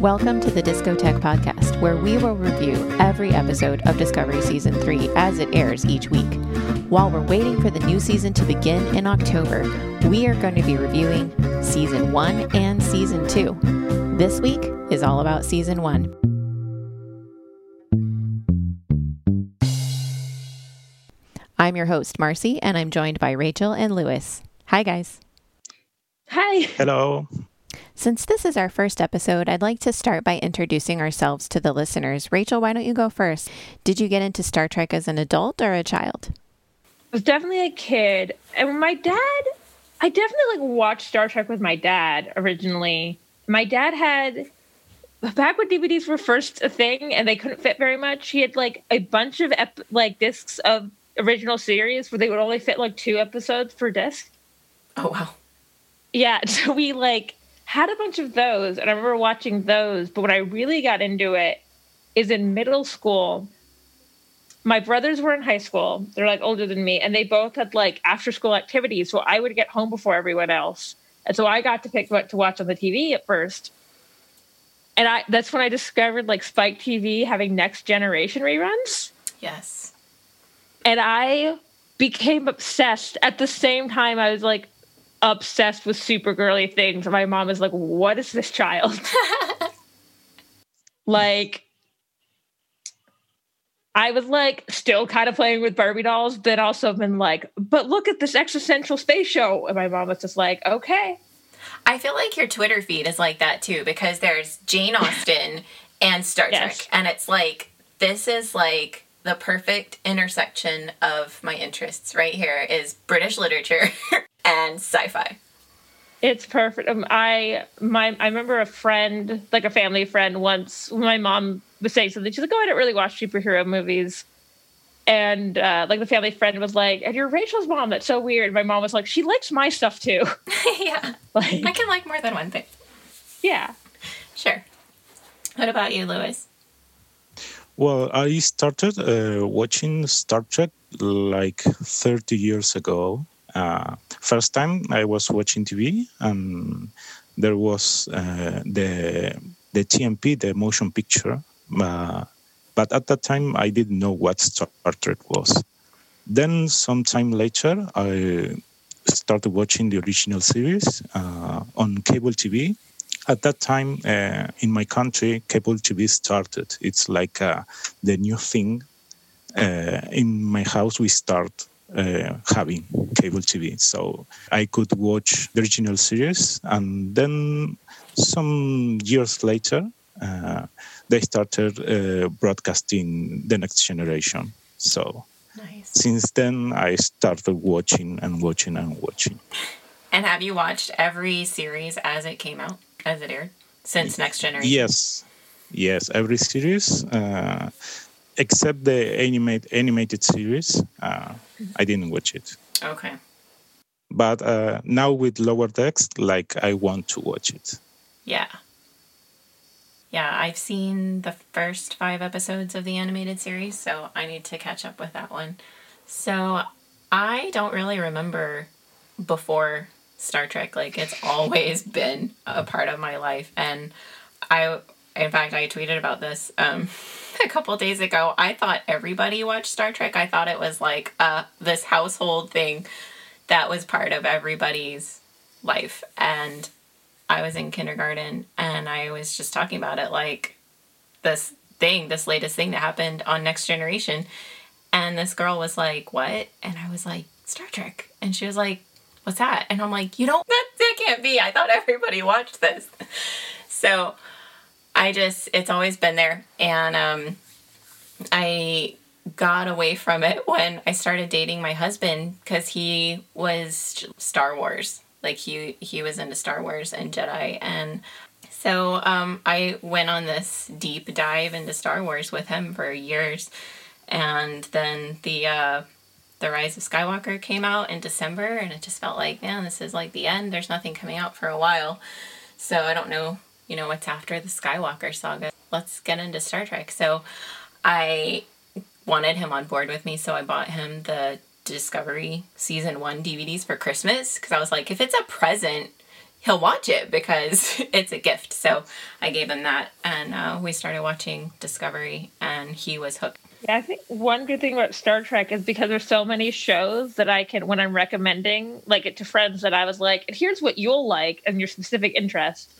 Welcome to the Discotheque Podcast, where we will review every episode of Discovery Season 3 as it airs each week. While we're waiting for the new season to begin in October, we are going to be reviewing Season 1 and Season 2. This week is all about Season 1. I'm your host, Marcie, and I'm joined by Rachel and Luis. Hi, guys. Hi. Hello. Since this is our first episode, I'd like to start by introducing ourselves to the listeners. Rachel, why don't you go first? Did you get into Star Trek as an adult or a child? I was definitely a kid. And my dad, I definitely like watched Star Trek with my dad originally. My dad had back when DVDs were first a thing and they couldn't fit very much, he had like a bunch of ep- like discs of original series where they would only fit like two episodes per disc. Oh wow. Yeah, so we like had a bunch of those and I remember watching those, but when I really got into it is in middle school. My brothers were in high school. They're like older than me and they both had like after school activities, so I would get home before everyone else. And so I got to pick what to watch on the TV at first. And I that's when I discovered like Spike TV having next generation reruns Yes. and I became obsessed at the same time I was like obsessed with super girly things. And my mom is like, What is this child? like I was like still kind of playing with Barbie dolls, but also been like, but look at this existential space show. And my mom was just like, okay. I feel like your Twitter feed is like that too because there's Jane Austen and Star Yes. Trek. And it's like, this is like the perfect intersection of my interests right here is British literature and sci fi. It's perfect. Um, I my I remember a friend, like a family friend, once my mom was saying something. She's like, "Oh, I don't really watch superhero movies," and uh, like the family friend was like, "And you're Rachel's mom. That's so weird." My mom was like, "She likes my stuff too." yeah. like, I can like more than one thing. yeah, Sure. What about you, Luis? Well, I started uh, watching Star Trek like 30 years ago. Uh, first time I was watching TV, and there was uh, the the TMP, the motion picture. Uh, but at that time, I didn't know what Star Trek was. Then, sometime later, I started watching the original series uh, on cable TV. At that time, uh, in my country, cable TV started. It's like uh, the new thing. Uh, in my house, we start uh, having cable TV, so I could watch the original series, and then some years later, uh, they started uh, broadcasting the next generation. So Nice. since then, I started watching and watching and watching. And have you watched every series as it came out, as it aired, since Next Generation? Yes, yes, every series uh, except the animate animated series. Uh, I didn't watch it, Okay. but uh, now with Lower Decks, like I want to watch it. Yeah. Yeah, I've seen the first five episodes of the animated series, so I need to catch up with that one. So I don't really remember before Star Trek. Like, it's always been a part of my life. And I, in fact, I tweeted about this um, a couple days ago. I thought everybody watched Star Trek. I thought it was like uh, this household thing that was part of everybody's life. And I was in kindergarten and I was just talking about it like this thing, this latest thing that happened on Next Generation. And this girl was like, What? And I was like, Star Trek. And she was like, What's that? And I'm like, You don't, that, that can't be. I thought everybody watched this. So I just, it's always been there. And um, I got away from it when I started dating my husband because he was Star Wars. Like he he was into Star Wars and Jedi and so um, I went on this deep dive into Star Wars with him for years, and then the uh, the Rise of Skywalker came out in December, and it just felt like, man, this is like the end. There's nothing coming out for a while, so I don't know, you know, what's after the Skywalker saga. Let's get into Star Trek. So I wanted him on board with me, so I bought him the Discovery season one DVDs for Christmas because I was like, if it's a present, he'll watch it because it's a gift. So I gave him that, and uh, we started watching Discovery, and he was hooked. Yeah, I think one good thing about Star Trek is because there's so many shows that I can, when I'm recommending like it to friends, that I was like, here's what you'll like and your specific interest.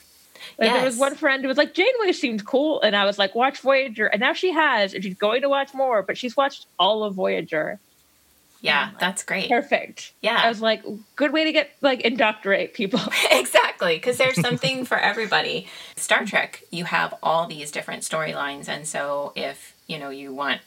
Like yes. there was one friend who was like, Janeway seemed cool, and I was like, watch Voyager, and now she has, and she's going to watch more, but she's watched all of Voyager. Yeah, that's great. Perfect. Yeah. I was like, good way to get like indoctrinate people. exactly, because there's something for everybody. Star Trek, you have all these different storylines, and so if you know you want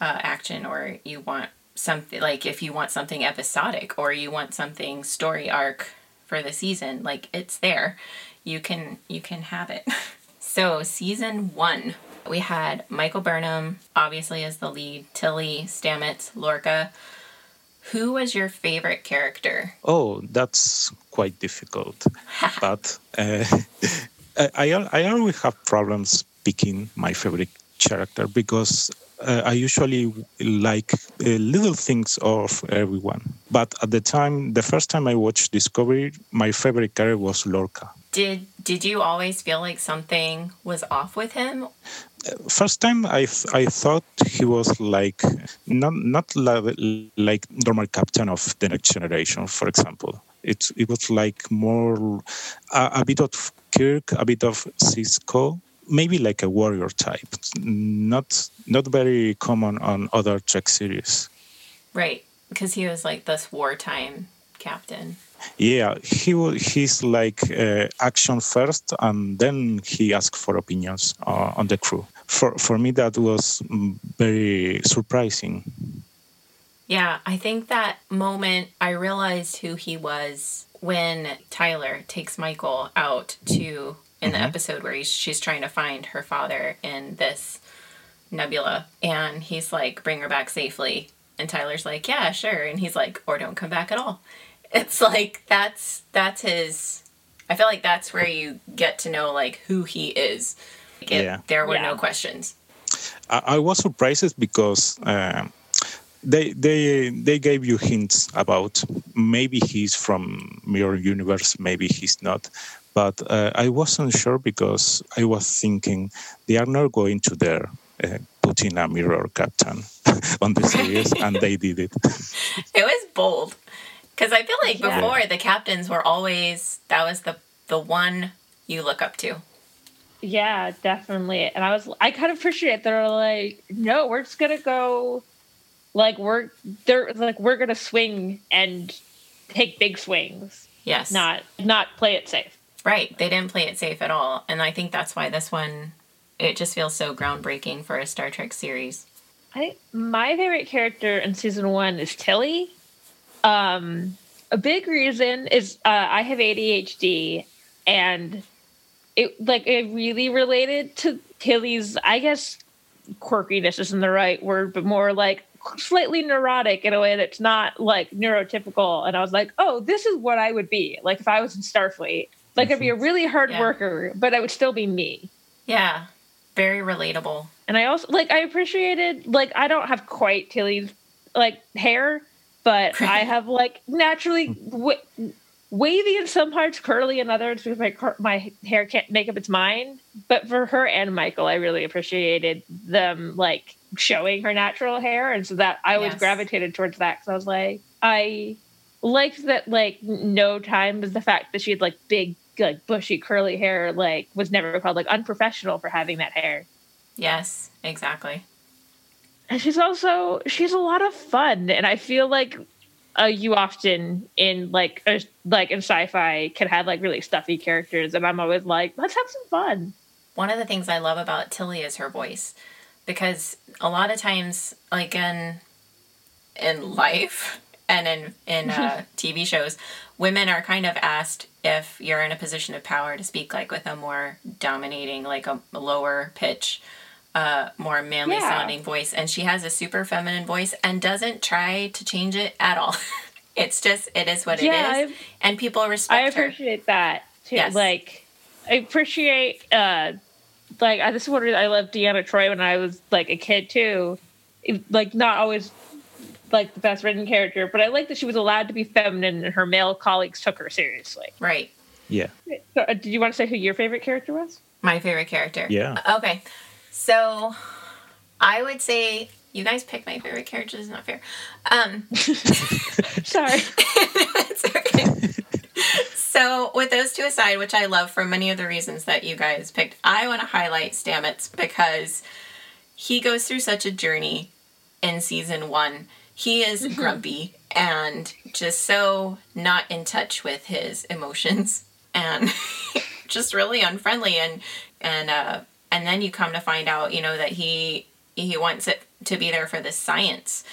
uh, action or you want something like if you want something episodic or you want something story arc for the season, like it's there. You can you can have it. so season one, we had Michael Burnham, obviously as the lead, Tilly, Stamets, Lorca. Who was your favorite character? Oh, that's quite difficult. but uh, I, I always have problems picking my favorite character because uh, I usually like uh, little things of everyone. But at the time, the first time I watched Discovery, my favorite character was Lorca. Did Did you always feel like something was off with him? First time, I I thought he was like not not like normal captain of the next generation, for example. It it was like more a, a bit of Kirk, a bit of Sisko, maybe like a warrior type, not not very common on other Trek series. Right, because he was like this wartime captain. Yeah, he he's like uh, action first, and then he asked for opinions uh, on the crew. For for me, that was mm, very surprising. Yeah, I think that moment I realized who he was when Tyler takes Michael out to in mm-hmm. the episode where he's, she's trying to find her father in this nebula. And he's like bring her back safely. And Tyler's like yeah sure. And he's like or don't come back at all. It's like that's that's his I feel like that's where you get to know like who he is. Like it, yeah. there were yeah. no questions. I, I, was surprised because uh, they they they gave you hints about maybe he's from mirror universe maybe he's not but uh, I wasn't sure because I was thinking they are not going to there uh, putting a mirror captain on the series, and they did it. it was bold because I feel like yeah. before the captains were always that was the the one you look up to. Yeah, definitely. And I was I kind of appreciate that they're like, no, we're just gonna go like we're they're like we're gonna swing and take big swings. Yes. Not not play it safe. Right. They didn't play it safe at all. And I think that's why this one, it just feels so groundbreaking for a Star Trek series. I think my favorite character in season one is Tilly. Um, a big reason is uh, I have ADHD, and it like it really related to Tilly's, I guess, quirkiness isn't the right word, but more like slightly neurotic in a way that's not like neurotypical. And I was like, oh, this is what I would be like if I was in Starfleet. Like I'd be a really hard yeah. worker, but I would still be me. Yeah. Very relatable. And I also like I appreciated like I don't have quite Tilly's like hair, but I have like naturally w- wavy in some parts, curly in others because my my hair can't make up its mind. But for her and Michael, I really appreciated them like showing her natural hair, and so that I always yes. gravitated towards that because I was like I liked that like no time was the fact that she had like big like bushy curly hair like was never called like unprofessional for having that hair. Yes, exactly. And she's also she's a lot of fun and I feel like uh, you often in like like in sci-fi can have like really stuffy characters and I'm always like let's have some fun. One of the things I love about Tilly is her voice because a lot of times like in in life and in in uh, TV shows, women are kind of asked if you're in a position of power to speak like with a more dominating, like a lower pitch, uh, more manly yeah. sounding voice, and she has a super feminine voice and doesn't try to change it at all. it's just it is what yeah, it is, I've, and people respect. I appreciate her. that too. Yes. Like I appreciate. uh like this is what I loved Deanna Troi when I was like a kid too. It, like not always like the best written character, but I like that she was allowed to be feminine and her male colleagues took her seriously. Right. Yeah. So, uh, did you want to say who your favorite character was? My favorite character. Yeah. Okay. So I would say you guys pick my favorite character. It's not fair. Um, Sorry. it's okay. so with those two aside, which I love for many of the reasons that you guys picked, I want to highlight Stamets because he goes through such a journey in season one. He is grumpy and just so not in touch with his emotions and just really unfriendly and and uh and then you come to find out, you know, that he he wants it to be there for the science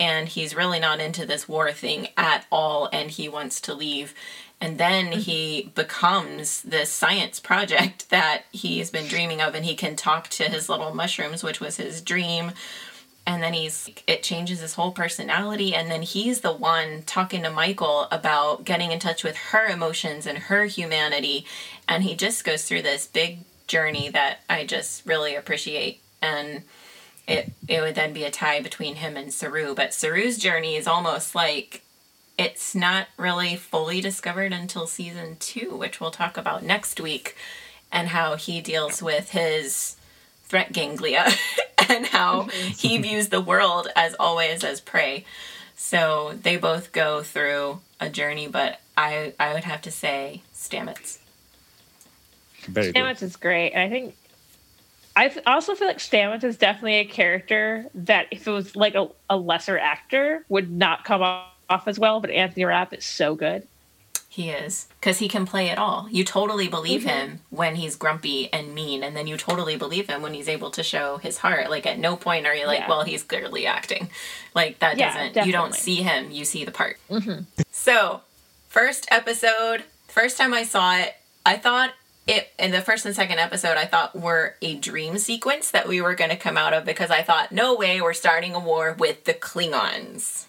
and he's really not into this war thing at all and he wants to leave. And then he becomes this science project that he's been dreaming of and he can talk to his little mushrooms which was his dream and then he's it changes his whole personality. And then he's the one talking to michael about getting in touch with her emotions and her humanity. And he just goes through this big journey that i just really appreciate. And it it would then be a tie between him and saru. But saru's journey is almost like it's not really fully discovered until season two which we'll talk about next week and how he deals with his threat ganglia and how he views the world as always as prey. So they both go through a journey, but I I would have to say Stamets. Very good. Stamets is great, and I think I also feel like Stamets is definitely a character that if it was like a, a lesser actor would not come off as well. But Anthony Rapp is so good. He is because he can play it all. You totally believe mm-hmm. him when he's grumpy and mean, and then you totally believe him when he's able to show his heart. Like at no point are you like, Yeah. well, he's clearly acting. Like that Yeah, doesn't. definitely. You don't see him. You see the part. Mm-hmm. So first episode, first time I saw it, I thought it in the first and second episode I thought were a dream sequence that we were going to come out of because I thought, no way, we're starting a war with the Klingons.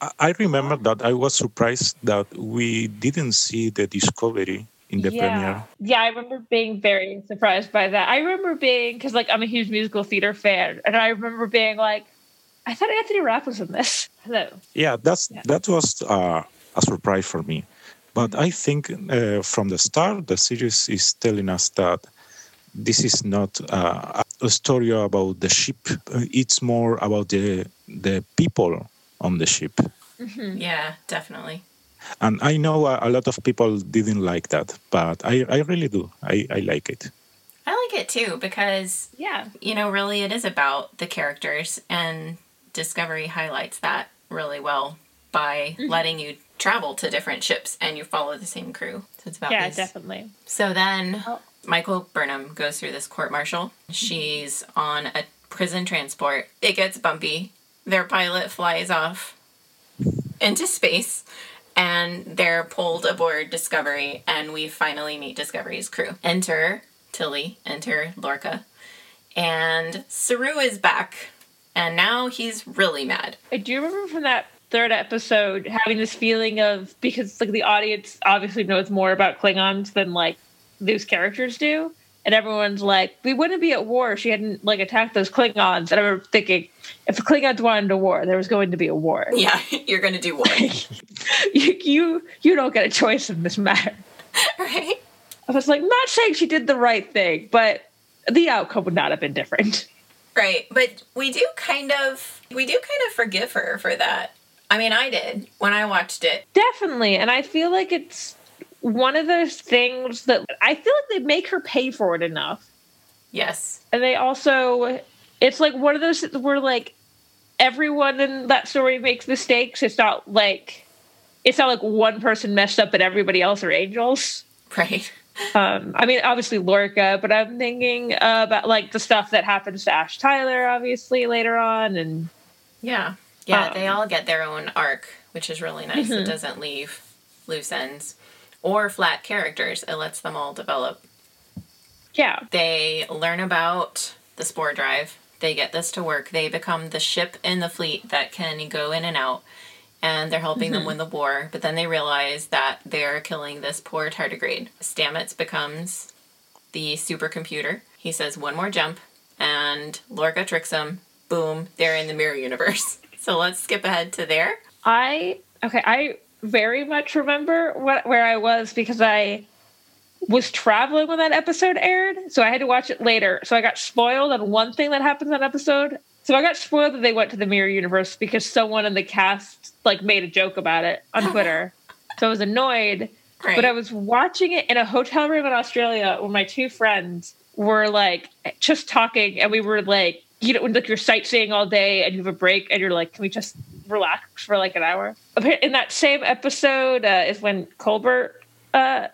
I- remember that I was surprised that we didn't see the discovery in the yeah. premiere. Yeah, I remember being very surprised by that. I remember being because like I'm a huge musical theater fan, and I remember being like, I thought Anthony Rapp was in this. Hello. Yeah, that's Yeah. that was uh, a surprise for me. But I think uh, from the start, the series is telling us that this is not uh, a story about the ship. It's more about the the people on the ship. Mm-hmm. Yeah, definitely. And I know a, a lot of people didn't like that, but I, I really do. I, I like it. I like it too because Yeah. you know, really it is about the characters, and Discovery highlights that really well by mm-hmm. letting you travel to different ships and you follow the same crew. So it's about Yeah, these- definitely. So then Oh. Michael Burnham goes through this court martial. Mm-hmm. She's on a prison transport. It gets bumpy. Their pilot flies off into space and they're pulled aboard Discovery and we finally meet Discovery's crew. Enter Tilly, enter Lorca. And Saru is back and now he's really mad. I do remember from that third episode having this feeling of because like the audience obviously knows more about Klingons than like those characters do. And everyone's like, we wouldn't be at war if she hadn't like attacked those Klingons. And I remember thinking, if the Klingons wanted a war, there was going to be a war. Yeah, you're gonna do war. you, you you don't get a choice in this matter. right? I was like, not saying she did the right thing, but the outcome would not have been different. Right, but we do kind of we do kind of forgive her for that. I mean, I did when I watched it. Definitely. And I feel like it's one of those things that I feel like they make her pay for it enough. Yes. And they also, it's like one of those where like everyone in that story makes mistakes. It's not like, it's not like one person messed up and everybody else are angels. Right. Um, I mean, obviously Lorca, but I'm thinking uh, about like the stuff that happens to Ash Tyler, obviously later on, and Yeah. Yeah, Um, they all get their own arc, which is really nice. It doesn't leave loose ends or flat characters. It lets them all develop. yeah, They learn about the spore drive. They get this to work. They become the ship in the fleet that can go in and out. And they're helping them mm-hmm. win the war. But then they realize that they're killing this poor tardigrade. Stamets becomes the supercomputer. He says one more jump, and Lorca tricks him. Boom, they're in the mirror universe. So let's skip ahead to there. I okay. I very much remember what where I was because I was traveling when that episode aired, so I had to watch it later. So I got spoiled on one thing that happens in that episode. So I got spoiled that they went to the mirror universe because someone in the cast like made a joke about it on Twitter. so I was annoyed. Right. But I was watching it in a hotel room in Australia where my two friends were like just talking, and we were like, you know, like you're sightseeing all day and you have a break, and you're like, can we just relax for like an hour? In that same episode uh, is when Culber uh,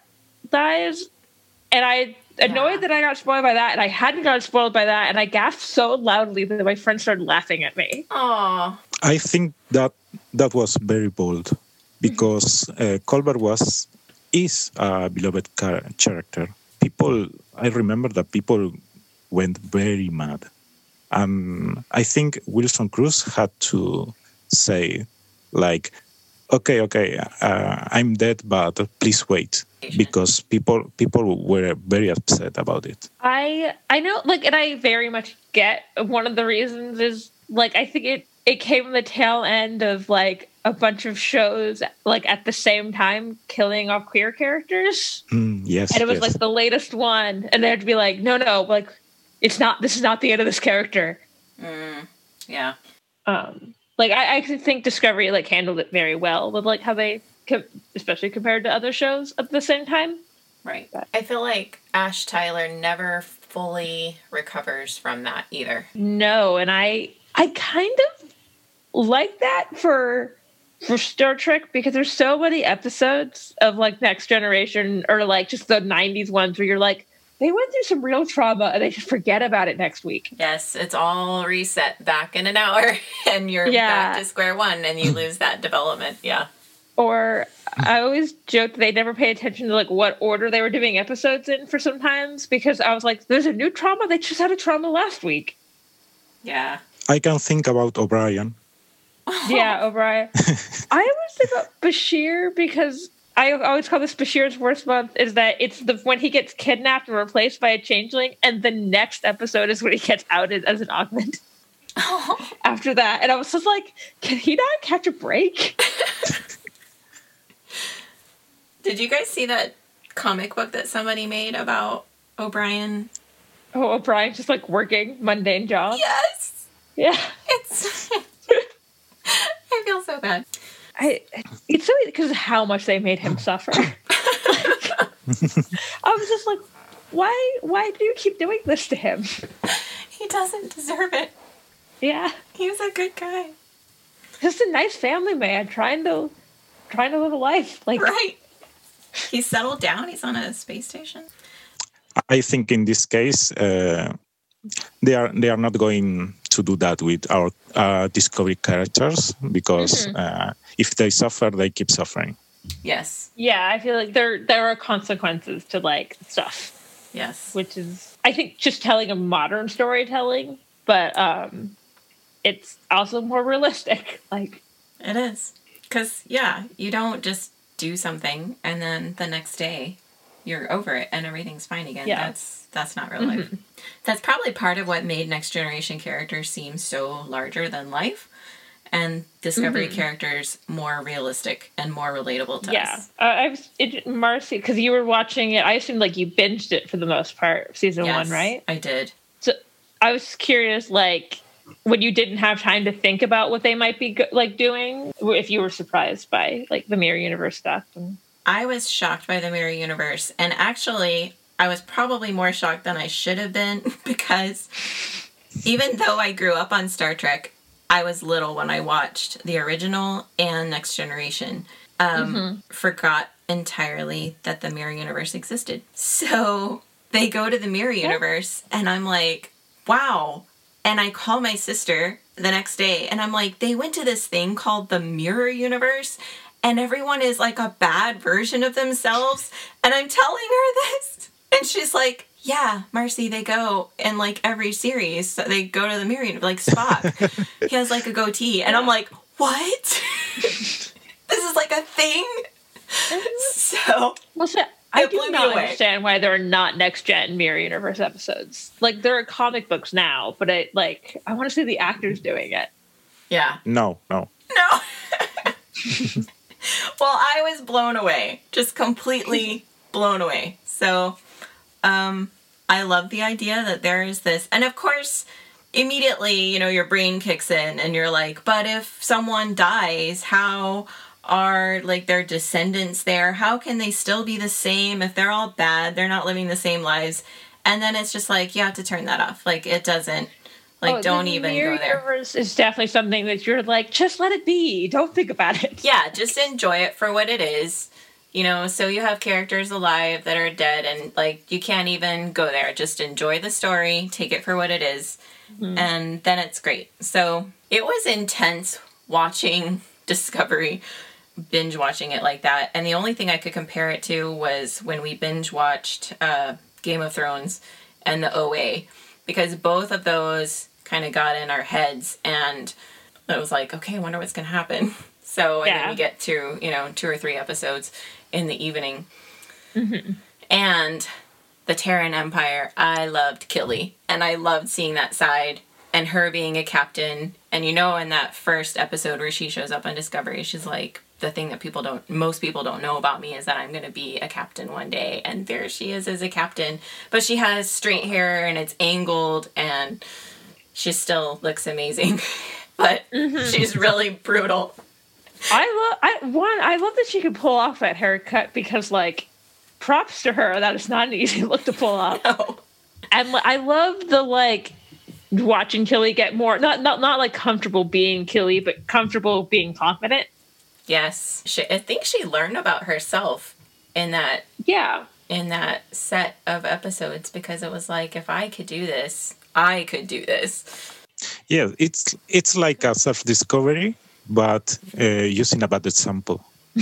dies, and I annoyed Yeah. that I got spoiled by that, and I hadn't gotten spoiled by that, and I gasped so loudly that my friends started laughing at me. Oh, I think that that was very bold because uh, Culber was is a beloved char- character. People, I remember that people went very mad. Um, I think Wilson Cruz had to say, like, okay, okay, uh, I'm dead, but please wait, because people people were very upset about it. I I know like and I very much get one of the reasons is like I think it it came the tail end of like a bunch of shows like at the same time killing off queer characters Mm, yes, and it was yes. like the latest one and they had to be like no no like it's not this is not the end of this character mm, yeah. um like I, I actually think discovery like handled it very well with like how they com- especially compared to other shows at the same time Right. I feel like Ash Tyler never fully recovers from that either. No, and I I kind of like that for for Star Trek because there's so many episodes of like Next Generation or like just the '90s ones where you're like they went through some real trauma and they just forget about it next week. Yes, it's all reset back in an hour and you're Yeah. back to square one and you lose that development. Yeah. Or I always joked they never pay attention to like what order they were doing episodes in for sometimes because I was like, there's a new trauma. They just had a trauma last week. Yeah. I can think about O'Brien. Yeah, O'Brien. I always think about Bashir because I always call this Bashir's worst month. Is that it's the when he gets kidnapped and replaced by a changeling, and the next episode is when he gets outed as an augment. After that, and I was just like, can he not catch a break? Did you guys see that comic book that somebody made about O'Brien? Oh, O'Brien's just like working mundane job. Yes. Yeah, It's I feel so bad. I. It's so because how much they made him suffer. I was just like, why? Why do you keep doing this to him? He doesn't deserve it. Yeah. He's a good guy. just a nice family man trying to trying to live a life like Right. He's settled down. He's on a space station. I think in this case, uh, they are they are not going to do that with our uh, discovery characters because uh, if they suffer, they keep suffering. Yes. yeah i feel like there there are consequences to like stuff Yes. which is i think just telling a modern storytelling but um it's also more realistic like It is. Because, yeah, you don't just do something and then the next day you're over it and everything's fine again. Yeah. That's that's not real life. That's probably part of what made next generation characters seem so larger than life and discovery characters more realistic and more relatable to yeah us. uh, i was it, marcie because you were watching it i assumed like you binged it for the most part season Yes, one right I did. So I was curious, like when you didn't have time to think about what they might be like doing, if you were surprised by like the mirror universe stuff. And, I was shocked by the Mirror Universe, and actually, I was probably more shocked than I should have been because even though I grew up on Star Trek, I was little when I watched the original and Next Generation. Um, Forgot entirely that the Mirror Universe existed. So they go to the Mirror Universe, and I'm like, wow. And I call my sister the next day, and I'm like, they went to this thing called the Mirror Universe, and everyone is like a bad version of themselves. And I'm telling her this, and she's like, yeah, Marcie, they go in like every series. So they go to the Mirror Universe, like Spock. he has like a goatee, and I'm like, what? this is like a thing. So well, so I do not away. understand why there are not next gen mirror universe episodes. Like there are comic books now, but I like I want to see the actors doing it. yeah, No, no. no. well, I was blown away, just completely blown away. So, um, I love the idea that there is this, and of course, immediately, you know, your brain kicks in and you're like, but if someone dies, how are like their descendants there? How can they still be the same if they're all bad? They're not living the same lives. And then it's just like you have to turn that off. Like it doesn't like Oh, don't even go there. universe is definitely something that you're like, just let it be. Don't think about it. Yeah, just enjoy it for what it is. You know, so you have characters alive that are dead and like you can't even go there. Just enjoy the story, take it for what it is, and then it's great. So, it was intense watching Discovery binge watching it like that. And the only thing I could compare it to was when we binge watched uh, Game of Thrones and the OA, because both of those kind of got in our heads, and it was like, okay, I wonder what's going to happen. So, and then we get to, you know, two or three episodes in the evening. Mm-hmm. And the Terran Empire, I loved Killy, and I loved seeing that side and her being a captain. And you know, in that first episode where she shows up on Discovery, she's like, the thing that people don't, most people don't know about me is that I'm going to be a captain one day. And there she is as a captain. But she has straight hair and it's angled, and she still looks amazing. but mm-hmm. she's really brutal. I love I one I love that she could pull off that haircut because like props to her that is not an easy look to pull off. Oh, And I love the like watching Killy get more not not not like comfortable being Killy, but comfortable being confident. yes. She, I think she learned about herself in that Yeah. in that set of episodes because it was like if I could do this, I could do this. Yeah, it's it's like a self-discovery, but uh, using a bad example.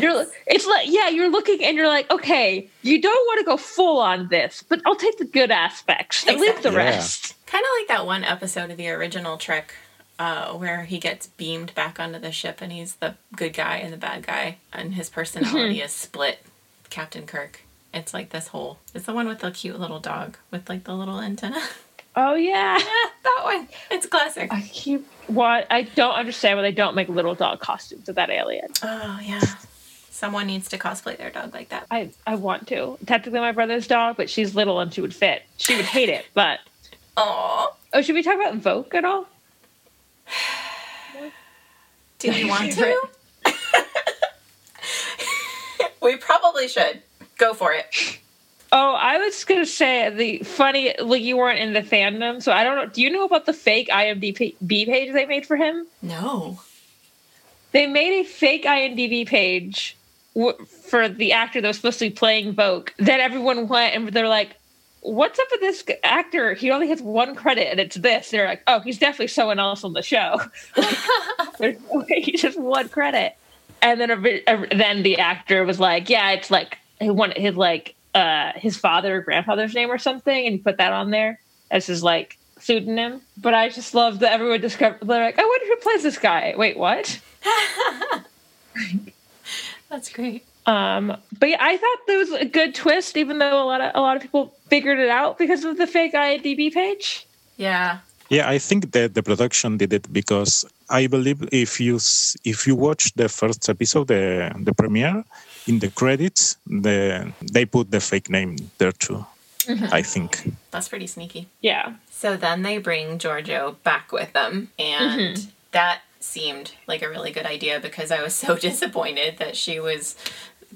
You're it's like yeah, you're looking and you're like, okay, you don't want to go full on this, but I'll take the good aspects and leave the Yeah. rest. kind of like that one episode of the original Trek uh, where he gets beamed back onto the ship and he's the good guy and the bad guy and his personality is split. Captain Kirk. It's like this whole. It's the one with the cute little dog with like the little antenna. Oh yeah. yeah, that one. It's classic. I keep what I don't understand why they don't make little dog costumes of that alien. Oh yeah. Someone needs to cosplay their dog like that. I I want to. Technically my brother's dog, but she's little and she would fit. She would hate it, but Oh, oh, should we talk about Voq at all? do we want to? we probably should. Go for it. Oh, I was gonna say the funny like you weren't in the fandom, so I don't know. Do you know about the fake IMDb page they made for him? No. They made a fake IMDb page w- for the actor that was supposed to be playing Voq. Then everyone went and they're like, "What's up with this actor? He only has one credit, and it's this." They're like, "Oh, he's definitely someone else on the show." He just one credit. And then a, a, then the actor was like, "Yeah, it's like he wanted his like uh his father or grandfather's name or something," and he put that on there as his like pseudonym. But I just love that everyone discovered. They're like, "I wonder who plays this guy." Wait, what? That's great. Um, but yeah, I thought there was a good twist, even though a lot of a lot of people figured it out because of the fake IMDb page. Yeah. Yeah, I think that the production did it because I believe if you if you watch the first episode, the the premiere, in the credits, the they put the fake name there too. Mm-hmm. I think. That's pretty sneaky. Yeah, So then they bring Georgiou back with them, and mm-hmm. that seemed like a really good idea because I was so disappointed that she was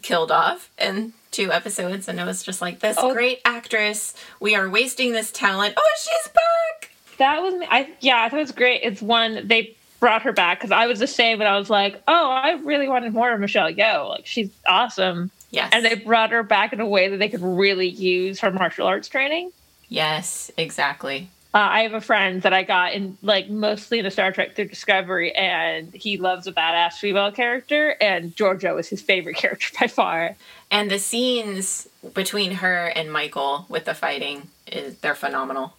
killed off in two episodes, and it was just like this Oh. great actress. We are wasting this talent. Oh, she's back! that was I. Yeah, that was great. It's one they brought her back because I was the same, but I was like, oh, I really wanted more of Michelle Yeoh. Like she's awesome, Yes, and they brought her back in a way that they could really use her martial arts training. yes, exactly. Uh, I have a friend that I got in like mostly into Star Trek through Discovery, and he loves a badass female character, and Georgiou is his favorite character by far. And the scenes between her and Michael with the fighting is they're phenomenal.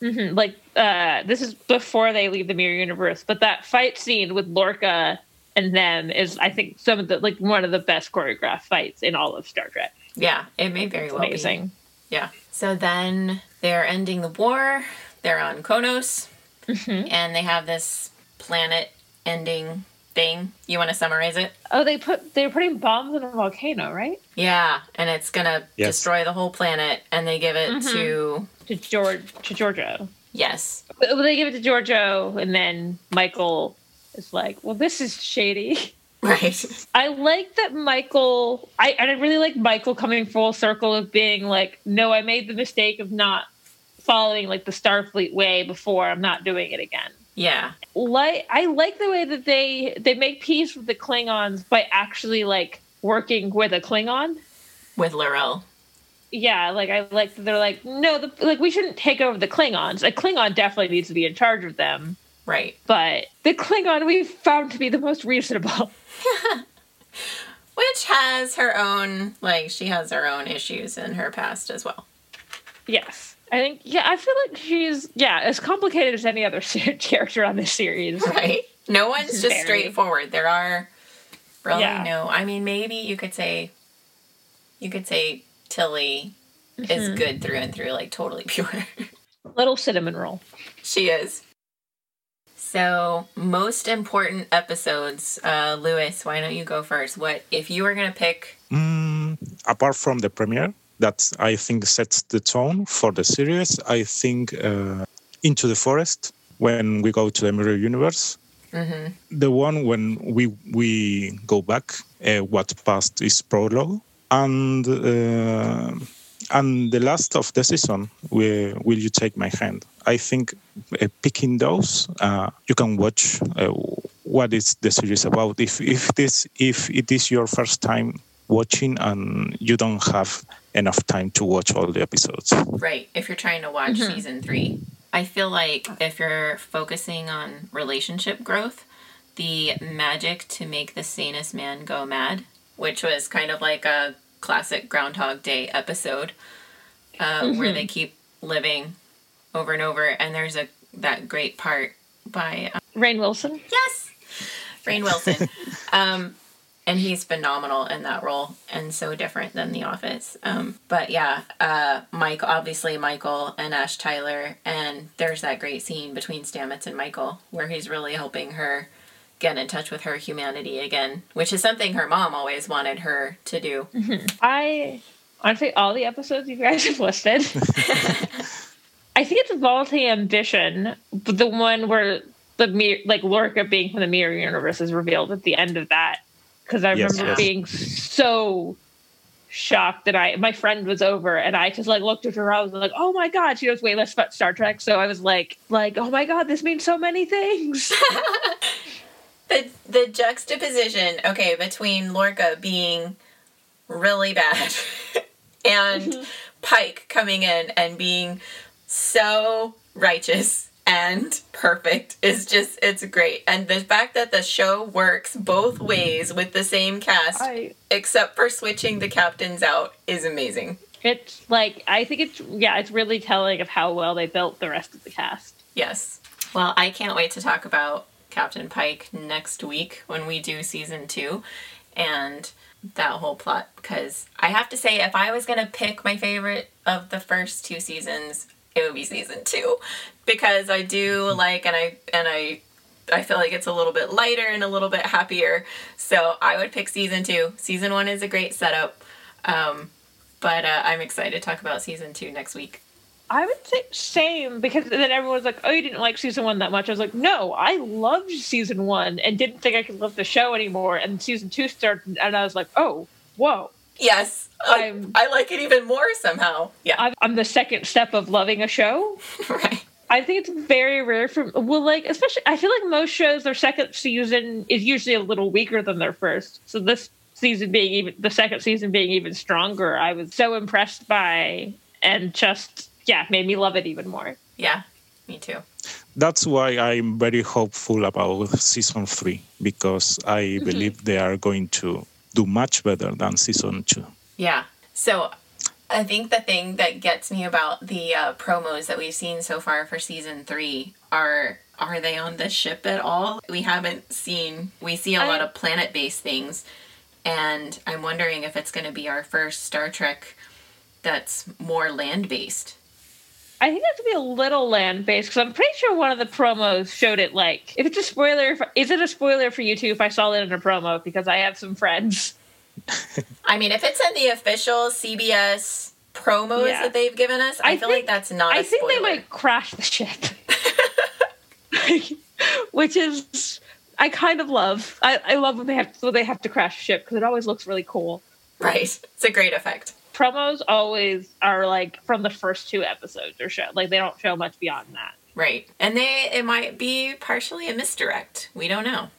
Hmm Like uh, this is before they leave the mirror universe, but that fight scene with Lorca and them is, I think, some of the like one of the best choreographed fights in all of Star Trek. Yeah, it may very It's well be. amazing. Yeah. So then they're ending the war. They're on Qo'noS. Mm-hmm. And they have this planet ending thing. You want to summarize it? Oh, they put they're putting bombs in a volcano, right? Yeah, and it's gonna Yes. destroy the whole planet, and they give it mm-hmm. to To George to Georgiou. yes, But they give it to Georgiou, and then Michael is like, "Well, this is shady." right, I like that Michael. I and I really like Michael coming full circle of being like, "No, I made the mistake of not following like the Starfleet way before. I'm not doing it again." Yeah, Like I like the way that they they make peace with the Klingons by actually like working with a Klingon. with L'Rell. Yeah, like I like that they're like, no, the, like we shouldn't take over the Klingons. A Klingon definitely needs to be in charge of them, Right, but the Klingon we've found to be the most reasonable. which has her own like she has her own issues in her past as well. Yes. I think, yeah, I feel like she's, yeah, as complicated as any other character on this series. Right, no one's just Very. straightforward. There are really Yeah. no. I mean, maybe you could say, you could say Tilly is good through and through, like totally pure. Little cinnamon roll. She is. So, most important episodes. Uh, Luis, why don't you go first? What if you were gonna pick? Mm, apart from the premiere, that I think sets the tone for the series, I think uh, Into the Forest, when we go to the Mirror Universe, the one when we we go back, uh, what past is prologue, and uh, and the last of the season, will, will you take my hand? I think uh, picking those, uh, you can watch uh, what is the series about. If if this if it is your first time watching and you don't have enough time to watch all the episodes. Right, if you're trying to watch season three. I feel like if you're focusing on relationship growth, the magic to make the sanest man go mad, which was kind of like a classic Groundhog Day episode, uh, where they keep living over and over. And there's a that great part by uh, Rainn Wilson. yes, Rainn Wilson. um, and he's phenomenal in that role and so different than The Office. Um, but yeah, uh, Mike, obviously Michael and Ash Tyler, and there's that great scene between Stamets and Michael where he's really helping her get in touch with her humanity again, which is something her mom always wanted her to do. I honestly, all the episodes you guys have listed, I think it's Vaulting Ambition, the one where the mir- like Lorca being from the Mirror Universe is revealed at the end of that. Because I Yes, remember yes. being so shocked that I my friend was over and I just like looked at her. I was like, "Oh my god!" She knows way less about Star Trek, so I was like, "Like, oh my god, this means so many things." The the juxtaposition, okay, between Lorca being really bad and mm-hmm. Pike coming in and being so righteous and perfect is just it's great. And the fact that the show works both ways with the same cast I except for switching the captains out is amazing. it's like I think it's yeah, it's really telling of how well they built the rest of the cast. Yes. Well, I can't wait to talk about Captain Pike next week when we do season two and that whole plot. Because I have to say, if I was going to pick my favorite of the first two seasons, it would be season two. Because I do like, and I, and I, I feel like it's a little bit lighter and a little bit happier. So I would pick season two. Season one is a great setup. Um, but uh, I'm excited to talk about season two next week. I would say same because then everyone's like, "Oh, you didn't like season one that much." I was like, "No, I loved season one and didn't think I could love the show anymore." And season two started, and I was like, "Oh, whoa!" Yes, I, I'm- I like it even more somehow. Yeah, I'm, I'm the second step of loving a show. right. I think it's very rare for well, like especially I feel like most shows their second season is usually a little weaker than their first. So this season being even the second season being even stronger, I was so impressed by and just yeah made me love it even more. Yeah, me too. That's why I'm very hopeful about season three because I mm-hmm. believe they are going to do much better than season two. Yeah. So I think the thing that gets me about the uh, promos that we've seen so far for season three are are they on the ship at all? We haven't seen. We see a I- lot of planet based things, and I'm wondering if it's going to be our first Star Trek that's more land based. I think that's gonna be a little land based because I'm pretty sure one of the promos showed it. Like, if it's a spoiler, if, is it a spoiler for you too? If I saw it in a promo, because I have some friends. I mean, if it's in the official CBS promos Yeah. that they've given us, I, I feel think- like that's not. I think they might crash the ship, which is I kind of love. I, I love when they have when they have to crash ship because it always looks really cool. Right, it's a great effect. Promos always are like from the first two episodes or show like they don't show much beyond that. Right, and they it might be partially a misdirect. We don't know.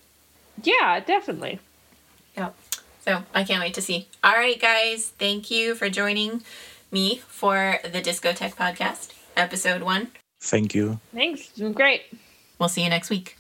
Yeah, definitely. Yep. So I can't wait to see. All right, guys, thank you for joining me for the Discotech podcast, episode one. Thank you. Thanks. It's been great. We'll see you next week.